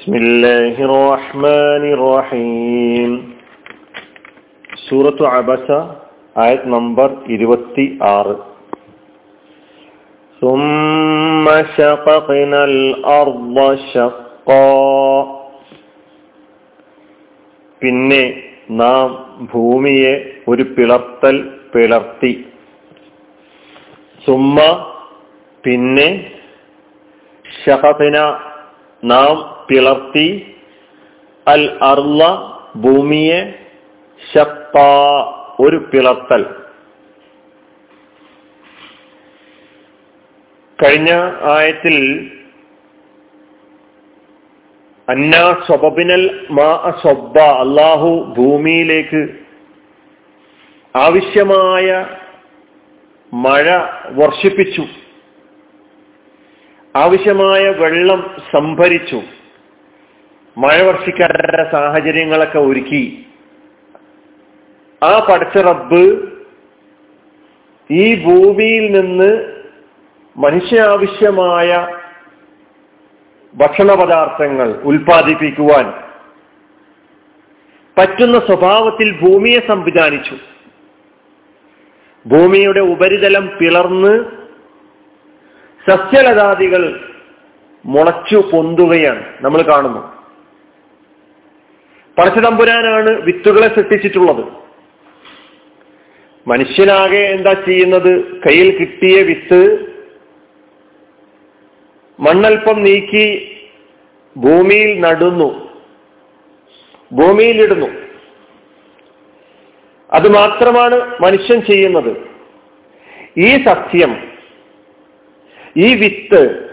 بسم الله الرحمن الرحيم സൂറത്തു അബസ ആയത് നമ്പർ ഇരുപത്തി ആറ് ثم شققنا الأرض شقا പിന്നെ നാം ഭൂമിയെ ഒരു പിളർത്തൽ പിളർത്തി സുമ്മ പിന്നെ ഷഹബിന നാം പിളർത്തി അൽ അർല ഭൂമിയെ ഷപ്പ ഒരു പിളർത്തൽ. കഴിഞ്ഞ ആയത്തിൽ അന്ന സ്വബിനൽ മാ അസ്വബ അള്ളാഹു ഭൂമിയിലേക്ക് ആവശ്യമായ മഴ വർഷിപ്പിച്ചു. ആവശ്യമായ വെള്ളം സംഭരിച്ചു. മഴ വർഷിക്കാനുള്ള സാഹചര്യങ്ങളൊക്കെ ഒരുക്കി. ആ പഠിച്ച റബ്ബ് ഈ ഭൂമിയിൽ നിന്ന് മനുഷ്യാവശ്യമായ ഭക്ഷണ പദാർത്ഥങ്ങൾ ഉൽപ്പാദിപ്പിക്കുവാൻ പറ്റുന്ന സ്വഭാവത്തിൽ ഭൂമിയെ സംവിധാനിച്ചു. ഭൂമിയുടെ ഉപരിതലം പിളർന്ന് സസ്യലതാദികൾ മുളച്ചു പൊന്തുകയാണ് നമ്മൾ കാണുന്നു പടച്ചതമ്പുരാനാണ് വിത്തുകളെ സൃഷ്ടിച്ചിട്ടുള്ളത്. മനുഷ്യനാകെ എന്താ ചെയ്യുന്നത്? കയ്യിൽ കിട്ടിയ വിത്ത് മണ്ണൽപ്പം നീക്കി ഭൂമിയിൽ നടുന്നു. ഭൂമിയിലിടുന്നു. അത് മാത്രമാണ് മനുഷ്യൻ ചെയ്യുന്നത്. ഈ സത്യം ഈ വിത്ത്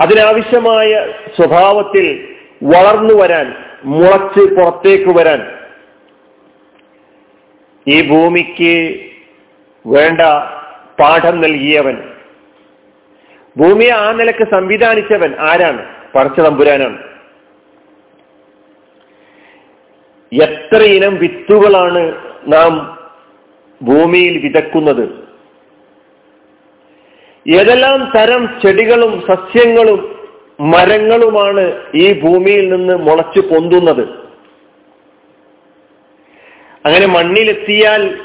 അതിനാവശ്യമായ സ്വഭാവത്തിൽ വളർന്നു വരാൻ മുളച്ച് പുറത്തേക്ക് വരാൻ. ഈ ഭൂമിക്ക് വേണ്ട പാഠം നൽകിയവൻ. ഭൂമിയെ ആ നിലയ്ക്ക് സംവിധാനിച്ചവൻ ആരാണ്? പറച്ചതമ്പുരാനാണ് എത്ര ഇനം വിത്തുകളാണ് നാം ഭൂമിയിൽ വിതക്കുന്നത്? ഏതെല്ലാം തരം ചെടികളും സസ്യങ്ങളും മരങ്ങളുമാണ് ഈ ഭൂമിയിൽ നിന്ന് മുളച്ചു പൊന്തുന്നത്. അങ്ങനെ മണ്ണിലെത്തിയാൽ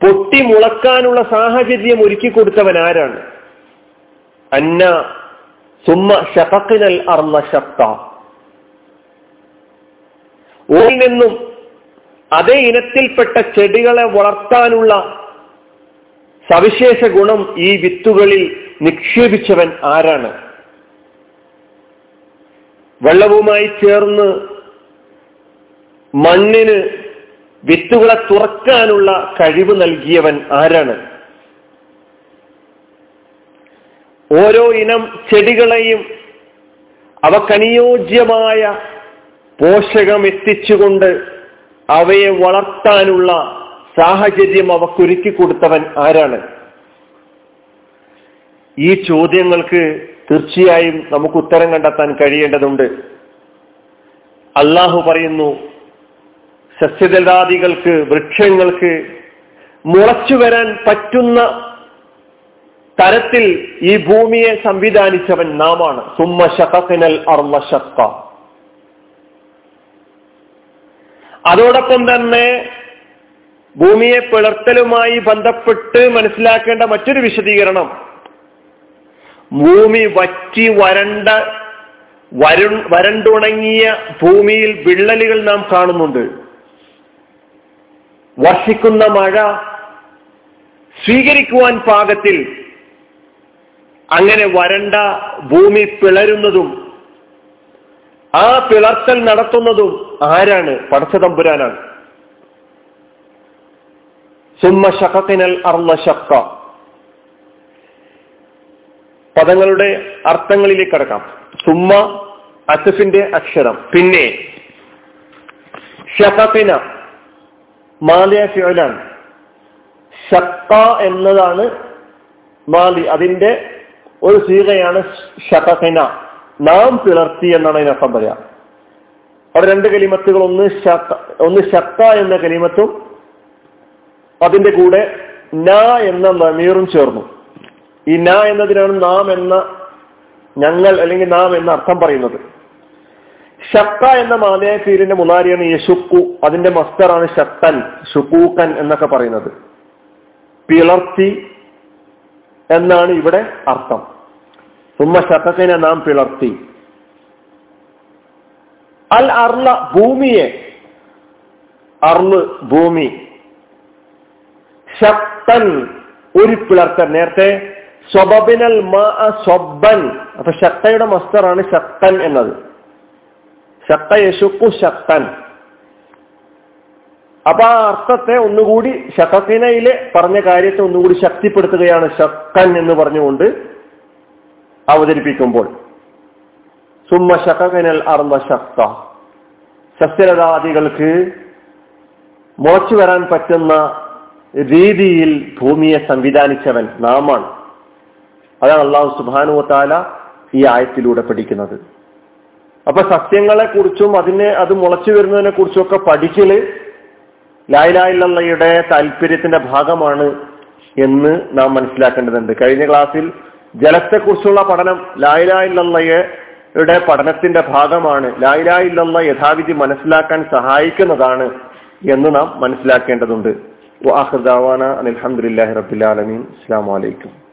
പൊട്ടി മുളക്കാനുള്ള സാഹചര്യം ഒരുക്കി കൊടുത്തവൻ ആരാണ്? അന്ന സുമ്മ ശപക്കിനൽ അർന്ന ശക്ത ഓയിൽ നിന്നും അതേ ഇനത്തിൽപ്പെട്ട ചെടികളെ വളർത്താനുള്ള സവിശേഷ ഗുണം ഈ വിത്തുകളിൽ നിക്ഷേപിച്ചവൻ ആരാണ്? വെള്ളവുമായി ചേർന്ന് മണ്ണിന് വിത്തുകളെ തുറക്കാനുള്ള കഴിവ് നൽകിയവൻ ആരാണ്? ഓരോ ഇനം ചെടികളെയും അവക്കനുയോജ്യമായ പോഷകം എത്തിച്ചുകൊണ്ട് അവയെ വളർത്താനുള്ള സാഹചര്യം അവക്കൊരുക്കി കൊടുത്തവൻ ആരാണ്? ഈ ചോദ്യങ്ങൾക്ക് തീർച്ചയായും നമുക്ക് ഉത്തരം കണ്ടെത്താൻ കഴിയേണ്ടതുണ്ട്. അള്ളാഹു പറയുന്നു സസ്യദലാദികൾക്ക് വൃക്ഷങ്ങൾക്ക് മുളച്ചു വരാൻ പറ്റുന്ന തരത്തിൽ ഈ ഭൂമിയെ സംവിധാനിച്ചവൻ നാമാണ്. സുമ്മ ശതഫിനൽ അർമ്മ അതോടൊപ്പം തന്നെ ഭൂമിയെ പിളർത്തലുമായി ബന്ധപ്പെട്ട് മനസ്സിലാക്കേണ്ട മറ്റൊരു വിശദീകരണം. ഭൂമി വറ്റി വരണ്ട വരു വരണ്ടുണങ്ങിയ ഭൂമിയിൽ വിള്ളലുകൾ നാം കാണുന്നുണ്ട്. വർഷിക്കുന്ന മഴ സ്വീകരിക്കുവാൻ പാകത്തിൽ അങ്ങനെ വരണ്ട ഭൂമി പിളരുന്നതും ആ പിളർത്തൽ നടത്തുന്നതും ആരാണ്? പടച്ചതമ്പുരാനാണ്. സുമ്മ ശക്കത്തിനൽ അർന്ന ശക്ക പദങ്ങളുടെ അർത്ഥങ്ങളിലേക്ക് കടക്കാം. സുമ്മ അസഫിന്റെ അക്ഷരം. പിന്നെ ഷക്കത്തിന മാലിയ ഫിയോലാണ് ഷക്ക എന്നതാണ് മാലി. അതിന്റെ ഒരു സീകയാണ് ഷക്കത്തിന നാം പിളർത്തി എന്നാണ് അതിനർത്ഥം പറയാം. അവിടെ രണ്ട് കലിമത്തുകൾ ഒന്ന് ഒന്ന് ഷക്ക എന്ന കലിമത്തും അതിന്റെ കൂടെ ന എന്ന നമീറും ചേർന്നു. ഈ ന എന്നതിനാണ് നാം എന്ന ഞങ്ങൾ അല്ലെങ്കിൽ നാം എന്ന അർത്ഥം പറയുന്നത്. ഷക്ക എന്ന മാതയായ ഫീലിന്റെ മുലാരിയാണ് യശുക്കു. അതിന്റെ മസ്തറാണ് ശക്തൻ ഷുക്കൂക്കൻ എന്നൊക്കെ പറയുന്നത്. പിളർത്തി എന്നാണ് ഇവിടെ അർത്ഥം. സുമ്മ ശക്തനെ നാം പിളർത്തി. അൽ അർല ഭൂമിയെ. അർൾ ഭൂമി. ശക്തൻ ഒരു പിളർത്തൻ. നേരത്തെ സ്വബിനൽ സ്വബൻ അപ്പൊ ശക്തയുടെ മസ്തറാണ് ശക്തൻ എന്നത്. ശക്ത യശുക്കു ശക്തൻ. അപ്പൊ ആ അർത്ഥത്തെ ഒന്നുകൂടി ഷക്കത്തിനയിലെ പറഞ്ഞ കാര്യത്തെ ഒന്നുകൂടി ശക്തിപ്പെടുത്തുകയാണ് ശക്തൻ എന്ന് പറഞ്ഞുകൊണ്ട് അവതരിപ്പിക്കുമ്പോൾ. സുമ്മ ശക്തനൽ അർന്ന ശക്ത. സസ്യലതാദികൾക്ക് മുളച്ചു വരാൻ പറ്റുന്ന രീതിയിൽ ഭൂമിയെ സംവിധാനിച്ചവൻ നാമാണ്. അതാണ് അള്ളാഹു സുബാനുവത്താല ഈ ആയത്തിലൂടെ പഠിക്കുന്നത്. അപ്പൊ സസ്യങ്ങളെ കുറിച്ചും അതിനെ അത് മുളച്ചു വരുന്നതിനെ കുറിച്ചും ഒക്കെ പഠിക്കൽ ലായിലായില്ലയുടെ താല്പര്യത്തിന്റെ ഭാഗമാണ് എന്ന് നാം മനസ്സിലാക്കേണ്ടതുണ്ട്. കഴിഞ്ഞ ക്ലാസ്സിൽ ജലത്തെക്കുറിച്ചുള്ള പഠനം ലായിലായില്ലയുടെ പഠനത്തിന്റെ ഭാഗമാണ്. ലായിലായില്ല യഥാവിധി മനസ്സിലാക്കാൻ സഹായിക്കുന്നതാണ് എന്ന് നാം മനസ്സിലാക്കേണ്ടതുണ്ട്. വാഹൃദാവാന അലഹമുല്ലാഹി റബിലാലമീൻ അസ്സാം വലൈക്കും